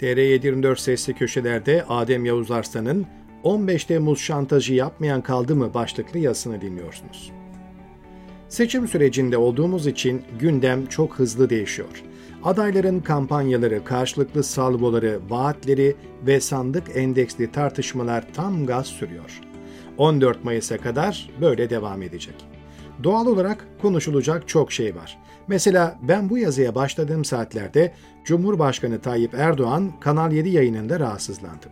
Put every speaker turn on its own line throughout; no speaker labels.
TR724 sesli köşelerde Adem Yavuz Arslan'ın 15 Temmuz şantajı yapmayan kaldı mı başlıklı yazısını dinliyorsunuz. Seçim sürecinde olduğumuz için gündem çok hızlı değişiyor. Adayların kampanyaları, karşılıklı salvoları, vaatleri ve sandık endeksli tartışmalar tam gaz sürüyor. 14 Mayıs'a kadar böyle devam edecek. Doğal olarak konuşulacak çok şey var. Mesela ben bu yazıya başladığım saatlerde Cumhurbaşkanı Tayyip Erdoğan Kanal 7 yayınında rahatsızlandı.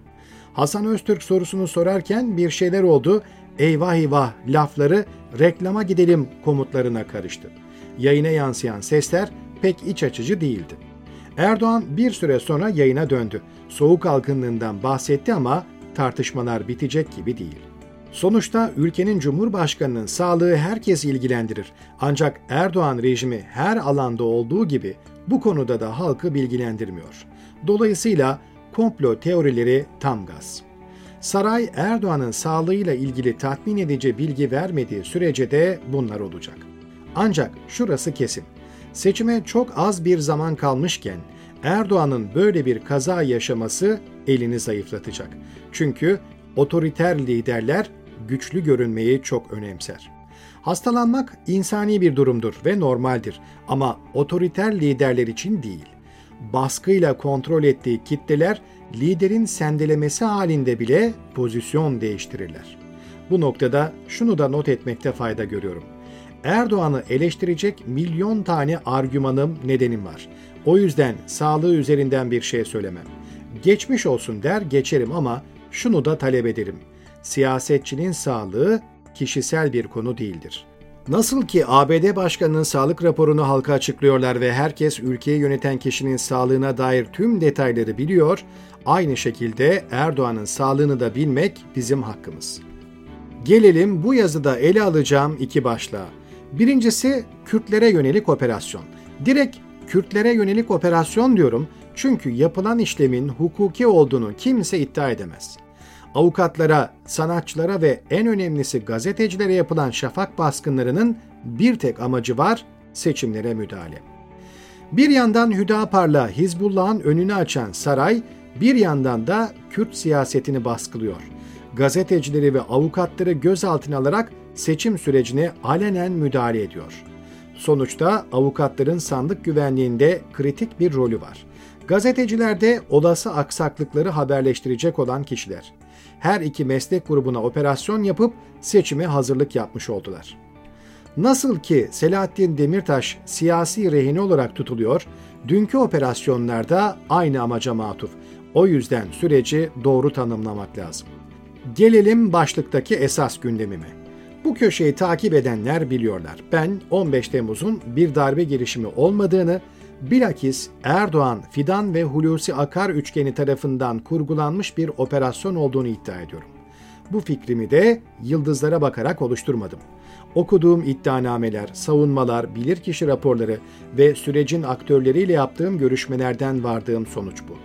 Hasan Öztürk sorusunu sorarken bir şeyler oldu, eyvah eyvah lafları reklama gidelim komutlarına karıştı. Yayına yansıyan sesler pek iç açıcı değildi. Erdoğan bir süre sonra yayına döndü. Soğuk algınlığından bahsetti ama tartışmalar bitecek gibi değil. Sonuçta ülkenin cumhurbaşkanının sağlığı herkes ilgilendirir. Ancak Erdoğan rejimi her alanda olduğu gibi bu konuda da halkı bilgilendirmiyor. Dolayısıyla komplo teorileri tam gaz. Saray Erdoğan'ın sağlığıyla ilgili tatmin edici bilgi vermediği sürece de bunlar olacak. Ancak şurası kesin. Seçime çok az bir zaman kalmışken Erdoğan'ın böyle bir kaza yaşaması elini zayıflatacak. Çünkü otoriter liderler güçlü görünmeyi çok önemser. Hastalanmak insani bir durumdur ve normaldir ama otoriter liderler için değil. Baskıyla kontrol ettiği kitleler liderin sendelemesi halinde bile pozisyon değiştirirler. Bu noktada şunu da not etmekte fayda görüyorum. Erdoğan'ı eleştirecek milyon tane argümanım, nedenim var. O yüzden sağlığı üzerinden bir şey söylemem. Geçmiş olsun der geçerim ama şunu da talep ederim. Siyasetçinin sağlığı kişisel bir konu değildir. Nasıl ki ABD Başkanı'nın sağlık raporunu halka açıklıyorlar ve herkes ülkeyi yöneten kişinin sağlığına dair tüm detayları biliyor, aynı şekilde Erdoğan'ın sağlığını da bilmek bizim hakkımız. Gelelim bu yazıda ele alacağım iki başlığa. Birincisi Kürtlere yönelik operasyon. Direkt Kürtlere yönelik operasyon diyorum çünkü yapılan işlemin hukuki olduğunu kimse iddia edemez. Avukatlara, sanatçılara ve en önemlisi gazetecilere yapılan şafak baskınlarının bir tek amacı var, seçimlere müdahale. Bir yandan Hüdapar'la Hizbullah'ın önünü açan saray, bir yandan da Kürt siyasetini baskılıyor. Gazetecileri ve avukatları gözaltına alarak seçim sürecine alenen müdahale ediyor. Sonuçta avukatların sandık güvenliğinde kritik bir rolü var. Gazeteciler de olası aksaklıkları haberleştirecek olan kişiler. Her iki meslek grubuna operasyon yapıp seçime hazırlık yapmış oldular. Nasıl ki Selahattin Demirtaş siyasi rehine olarak tutuluyor, dünkü operasyonlarda aynı amaca matuf. O yüzden süreci doğru tanımlamak lazım. Gelelim başlıktaki esas gündemime. Bu köşeyi takip edenler biliyorlar. Ben 15 Temmuz'un bir darbe girişimi olmadığını, bilakis Erdoğan, Fidan ve Hulusi Akar üçgeni tarafından kurgulanmış bir operasyon olduğunu iddia ediyorum. Bu fikrimi de yıldızlara bakarak oluşturmadım. Okuduğum iddianameler, savunmalar, bilirkişi raporları ve sürecin aktörleriyle yaptığım görüşmelerden vardığım sonuç bu.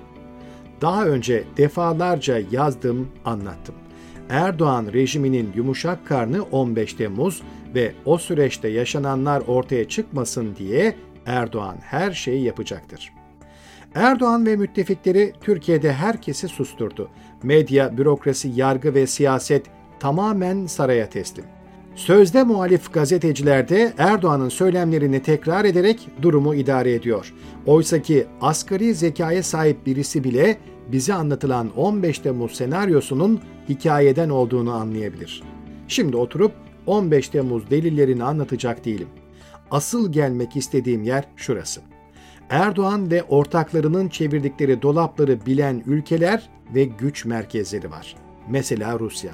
Daha önce defalarca yazdım, anlattım. Erdoğan rejiminin yumuşak karnı 15 Temmuz ve o süreçte yaşananlar ortaya çıkmasın diye Erdoğan her şeyi yapacaktır. Erdoğan ve müttefikleri Türkiye'de herkesi susturdu. Medya, bürokrasi, yargı ve siyaset tamamen saraya teslim. Sözde muhalif gazeteciler de Erdoğan'ın söylemlerini tekrar ederek durumu idare ediyor. Oysaki asgari zekaya sahip birisi bile bize anlatılan 15 Temmuz senaryosunun hikayeden olduğunu anlayabilir. Şimdi oturup 15 Temmuz delillerini anlatacak değilim. Asıl gelmek istediğim yer şurası. Erdoğan ve ortaklarının çevirdikleri dolapları bilen ülkeler ve güç merkezleri var. Mesela Rusya.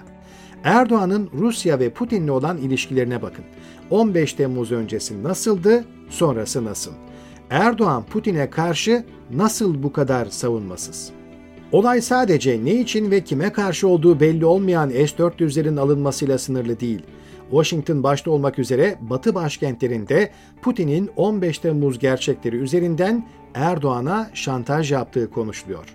Erdoğan'ın Rusya ve Putin'le olan ilişkilerine bakın. 15 Temmuz öncesi nasıldı, sonrası nasıl? Erdoğan Putin'e karşı nasıl bu kadar savunmasız? Olay sadece ne için ve kime karşı olduğu belli olmayan S-400'lerin alınmasıyla sınırlı değil. Washington başta olmak üzere Batı başkentlerinde Putin'in 15 Temmuz gerçekleri üzerinden Erdoğan'a şantaj yaptığı konuşuluyor.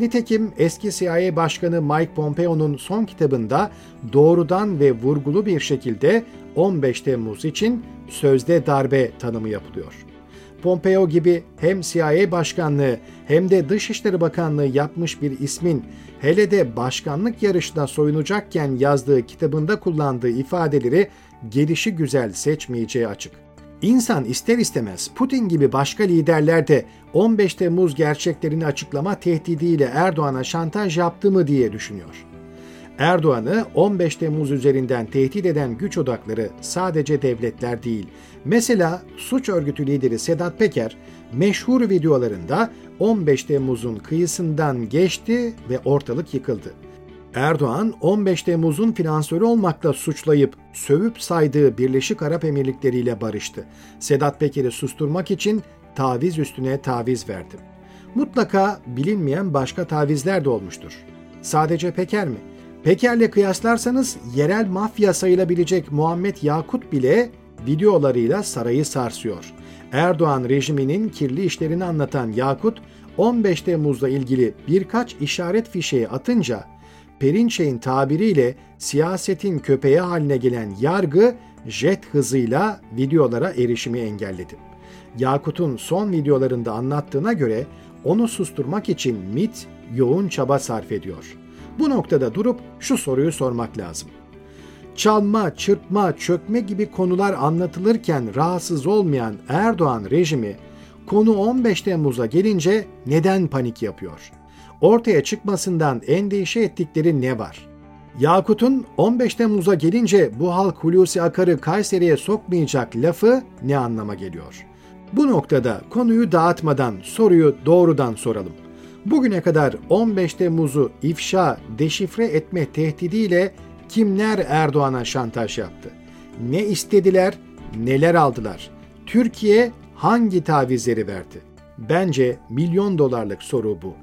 Nitekim eski CIA Başkanı Mike Pompeo'nun son kitabında doğrudan ve vurgulu bir şekilde 15 Temmuz için sözde darbe tanımı yapılıyor. Pompeo gibi hem CIA Başkanlığı hem de Dışişleri Bakanlığı yapmış bir ismin hele de başkanlık yarışına soyunacakken yazdığı kitabında kullandığı ifadeleri gelişi güzel seçmeyeceği açık. İnsan ister istemez Putin gibi başka liderler de 15 Temmuz gerçeklerini açıklama tehdidiyle Erdoğan'a şantaj yaptı mı diye düşünüyor. Erdoğan'ı 15 Temmuz üzerinden tehdit eden güç odakları sadece devletler değil. Mesela suç örgütü lideri Sedat Peker meşhur videolarında 15 Temmuz'un kıyısından geçti ve ortalık yıkıldı. Erdoğan 15 Temmuz'un finansörü olmakla suçlayıp sövüp saydığı Birleşik Arap Emirlikleri ile barıştı. Sedat Peker'i susturmak için taviz üstüne taviz verdi. Mutlaka bilinmeyen başka tavizler de olmuştur. Sadece Peker mi? Peker'le kıyaslarsanız yerel mafya sayılabilecek Muhammed Yakut bile videolarıyla sarayı sarsıyor. Erdoğan rejiminin kirli işlerini anlatan Yakut, 15 Temmuz'la ilgili birkaç işaret fişeği atınca Perinçey'in tabiriyle siyasetin köpeği haline gelen yargı jet hızıyla videolara erişimi engelledi. Yakut'un son videolarında anlattığına göre onu susturmak için MIT yoğun çaba sarf ediyor. Bu noktada durup şu soruyu sormak lazım. Çalma, çırpma, çökme gibi konular anlatılırken rahatsız olmayan Erdoğan rejimi konu 15 Temmuz'a gelince neden panik yapıyor? Ortaya çıkmasından endişe ettikleri ne var? Yakut'un 15 Temmuz'a gelince bu halk Hulusi Akar'ı Kayseri'ye sokmayacak lafı ne anlama geliyor? Bu noktada konuyu dağıtmadan soruyu doğrudan soralım. Bugüne kadar 15 Temmuz'u ifşa, deşifre etme tehdidiyle kimler Erdoğan'a şantaj yaptı? Ne istediler, neler aldılar? Türkiye hangi tavizleri verdi? Bence milyon dolarlık soru bu.